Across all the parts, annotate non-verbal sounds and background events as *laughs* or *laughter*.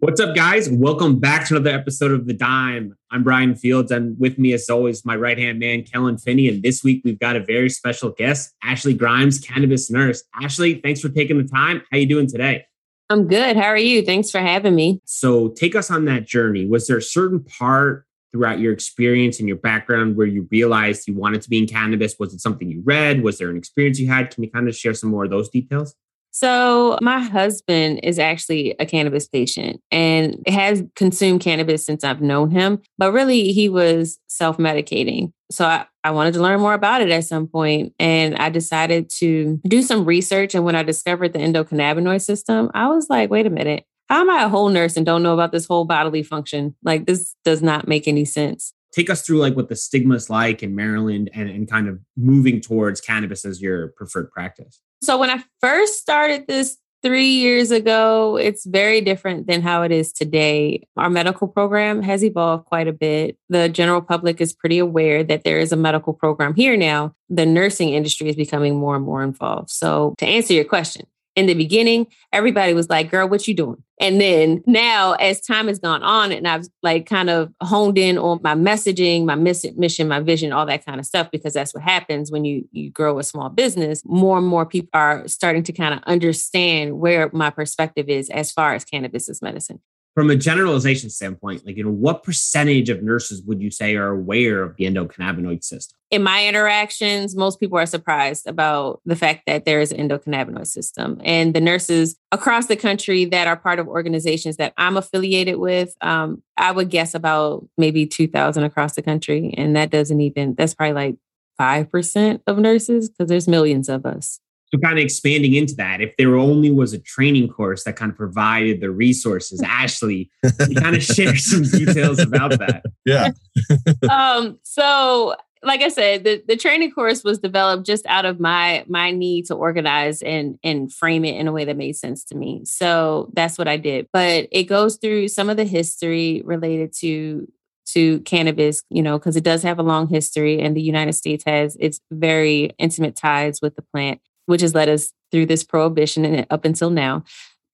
What's up, guys? Welcome back to another episode of The Dime. I'm Bryan Fields, and with me, as always, my right hand man, Kellan Finney. And this week, we've got a very special guest, Ashley Grimes, cannabis nurse. Ashley, thanks for taking the time. How you doing today? I'm good. How are you? Thanks for having me. So, take us on that journey. Was there a certain part throughout your experience and your background where you realized you wanted to be in cannabis? Was it something you read? Was there an experience you had? Can you kind of share some more of those details? So, my husband is actually a cannabis patient and has consumed cannabis since I've known him, but really he was self medicating. So, I, I wanted to learn more about it at some point, and I decided to do some research. And when I discovered the endocannabinoid system, I was like, wait a minute, how am I a whole nurse and don't know about this whole bodily function? Like, this does not make any sense take us through like what the stigma is like in Maryland and, and kind of moving towards cannabis as your preferred practice. So when I first started this three years ago, it's very different than how it is today. Our medical program has evolved quite a bit. The general public is pretty aware that there is a medical program here now. The nursing industry is becoming more and more involved. So to answer your question, in the beginning, everybody was like, girl, what you doing? And then now, as time has gone on and I've like kind of honed in on my messaging, my mission, my vision, all that kind of stuff, because that's what happens when you you grow a small business. More and more people are starting to kind of understand where my perspective is as far as cannabis is medicine from a generalization standpoint, like, you know, what percentage of nurses would you say are aware of the endocannabinoid system? In my interactions, most people are surprised about the fact that there is an endocannabinoid system. And the nurses across the country that are part of organizations that I'm affiliated with, um, I would guess about maybe 2,000 across the country. And that doesn't even, that's probably like 5% of nurses because there's millions of us. So, kind of expanding into that, if there only was a training course that kind of provided the resources, *laughs* Ashley, you kind of share some details about that. *laughs* Yeah. *laughs* um, so, like I said, the, the training course was developed just out of my my need to organize and and frame it in a way that made sense to me. So that's what I did. But it goes through some of the history related to to cannabis, you know, because it does have a long history and the United States has its very intimate ties with the plant which has led us through this prohibition and up until now.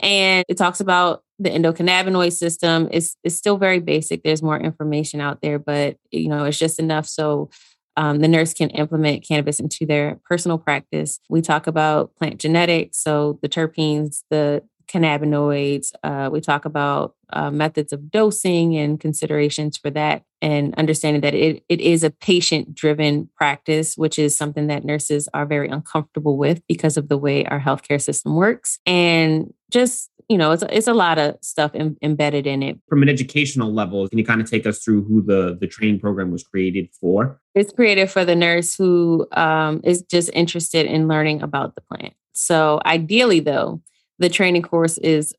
And it talks about the endocannabinoid system. It's, it's still very basic. There's more information out there, but you know, it's just enough so um, the nurse can implement cannabis into their personal practice. We talk about plant genetics, so the terpenes, the cannabinoids. Uh, we talk about uh, methods of dosing and considerations for that, and understanding that it, it is a patient driven practice, which is something that nurses are very uncomfortable with because of the way our healthcare system works. And just you know, it's a, it's a lot of stuff Im- embedded in it. From an educational level, can you kind of take us through who the the training program was created for? It's created for the nurse who um, is just interested in learning about the plant. So ideally, though, the training course is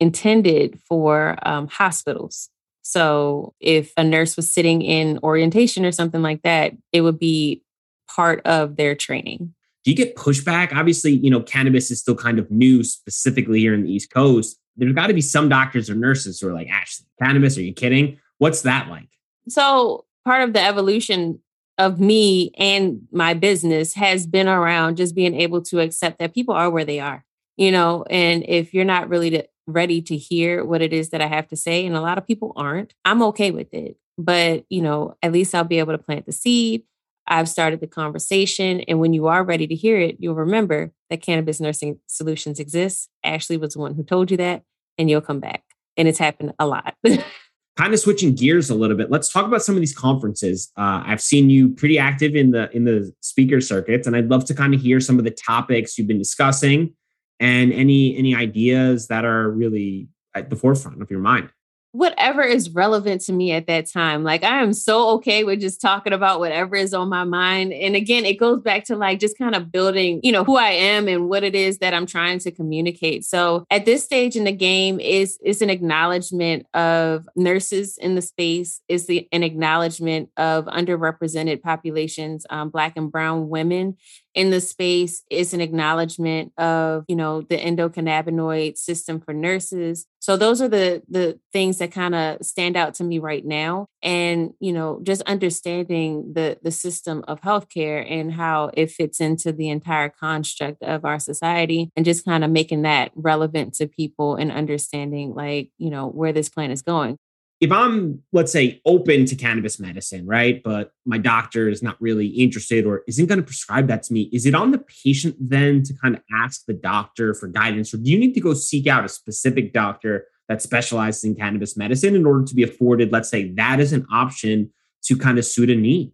intended for um, hospitals. So if a nurse was sitting in orientation or something like that, it would be part of their training. Do you get pushback? Obviously, you know, cannabis is still kind of new, specifically here in the East Coast. There's got to be some doctors or nurses who are like, Ashley, cannabis, are you kidding? What's that like? So part of the evolution of me and my business has been around just being able to accept that people are where they are you know, and if you're not really to, ready to hear what it is that I have to say, and a lot of people aren't, I'm okay with it. But, you know, at least I'll be able to plant the seed. I've started the conversation. And when you are ready to hear it, you'll remember that Cannabis Nursing Solutions exists. Ashley was the one who told you that, and you'll come back. And it's happened a lot. *laughs* kind of switching gears a little bit let's talk about some of these conferences uh, i've seen you pretty active in the in the speaker circuits and i'd love to kind of hear some of the topics you've been discussing and any any ideas that are really at the forefront of your mind whatever is relevant to me at that time. Like I am so okay with just talking about whatever is on my mind. And again, it goes back to like just kind of building, you know, who I am and what it is that I'm trying to communicate. So at this stage in the game is is an acknowledgement of nurses in the space, is the an acknowledgement of underrepresented populations, um, black and brown women in the space is an acknowledgement of you know the endocannabinoid system for nurses. So those are the the things that kind of stand out to me right now. And you know just understanding the the system of healthcare and how it fits into the entire construct of our society and just kind of making that relevant to people and understanding like you know where this plan is going if I'm, let's say, open to cannabis medicine, right, but my doctor is not really interested or isn't going to prescribe that to me, is it on the patient then to kind of ask the doctor for guidance, or do you need to go seek out a specific doctor that specializes in cannabis medicine in order to be afforded, let's say, that is an option to kind of suit a need?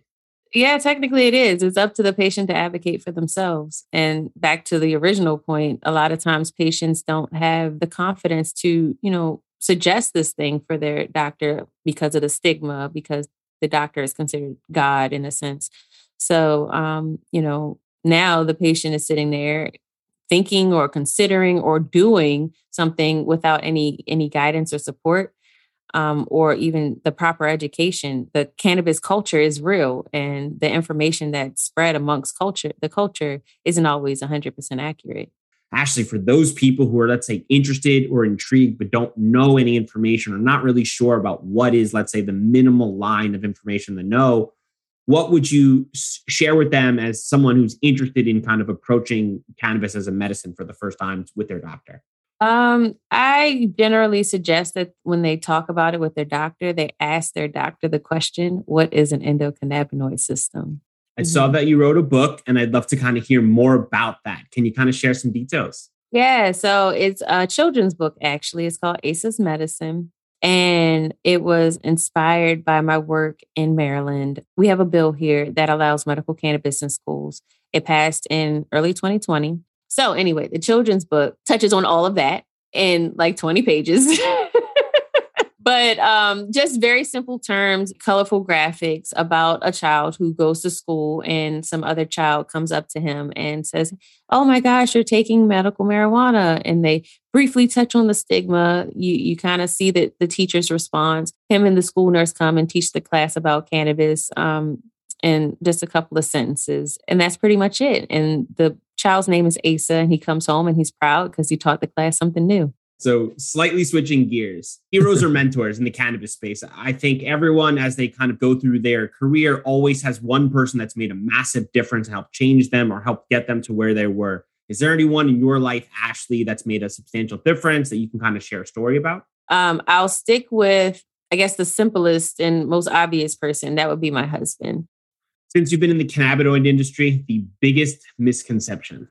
Yeah, technically it is. It's up to the patient to advocate for themselves. And back to the original point, a lot of times patients don't have the confidence to, you know, suggest this thing for their doctor because of the stigma, because the doctor is considered God in a sense. So, um, you know, now the patient is sitting there thinking or considering or doing something without any any guidance or support um, or even the proper education the cannabis culture is real and the information that's spread amongst culture the culture isn't always 100% accurate Ashley, for those people who are, let's say, interested or intrigued, but don't know any information or not really sure about what is, let's say, the minimal line of information to know, what would you share with them as someone who's interested in kind of approaching cannabis as a medicine for the first time with their doctor? Um, I generally suggest that when they talk about it with their doctor, they ask their doctor the question, what is an endocannabinoid system? I mm-hmm. saw that you wrote a book and I'd love to kind of hear more about that. Can you kind of share some details? Yeah, so it's a children's book actually. It's called Asa's Medicine. And it was inspired by my work in Maryland. We have a bill here that allows medical cannabis in schools. It passed in early 2020. So, anyway, the children's book touches on all of that in like 20 pages. *laughs* but um, just very simple terms, colorful graphics about a child who goes to school and some other child comes up to him and says, Oh my gosh, you're taking medical marijuana. And they briefly touch on the stigma. You, you kind of see that the teacher's response. Him and the school nurse come and teach the class about cannabis um, in just a couple of sentences. And that's pretty much it. And the child's name is Asa, and he comes home and he's proud because he taught the class something new. So, slightly switching gears, heroes or *laughs* mentors in the cannabis space. I think everyone, as they kind of go through their career, always has one person that's made a massive difference and helped change them or help get them to where they were. Is there anyone in your life, Ashley, that's made a substantial difference that you can kind of share a story about? Um, I'll stick with, I guess, the simplest and most obvious person. That would be my husband. Since you've been in the cannabinoid industry, the biggest misconception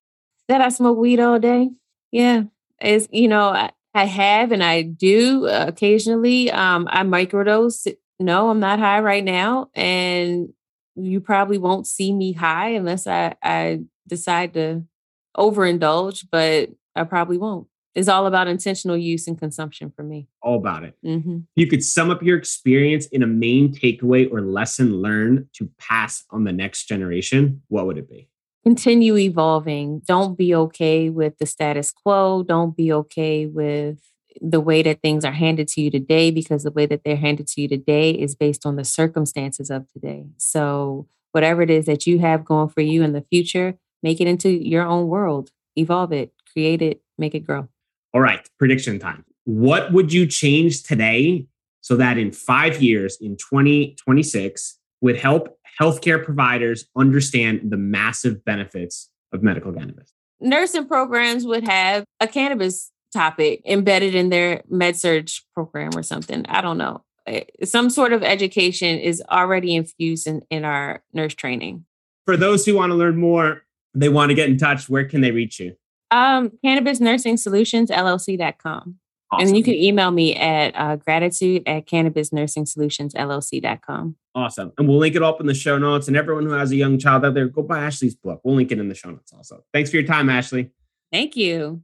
that I smoke weed all day. Yeah, is you know I, I have and I do uh, occasionally. Um, I microdose. No, I'm not high right now, and you probably won't see me high unless I I decide to overindulge. But I probably won't. It's all about intentional use and consumption for me. All about it. Mm-hmm. You could sum up your experience in a main takeaway or lesson learned to pass on the next generation. What would it be? Continue evolving. Don't be okay with the status quo. Don't be okay with the way that things are handed to you today because the way that they're handed to you today is based on the circumstances of today. So, whatever it is that you have going for you in the future, make it into your own world, evolve it, create it, make it grow. All right, prediction time. What would you change today so that in five years, in 2026, would help healthcare providers understand the massive benefits of medical cannabis? Nursing programs would have a cannabis topic embedded in their med surg program or something. I don't know. Eh, some sort of education is already infused in, in our nurse training. For those who want to learn more, they want to get in touch, where can they reach you? Um, cannabis nursing solutions LLC.com. Awesome. And you can email me at uh, gratitude at cannabisnursingsolutionsllc.com. Awesome. And we'll link it up in the show notes. And everyone who has a young child out there, go buy Ashley's book. We'll link it in the show notes also. Thanks for your time, Ashley. Thank you.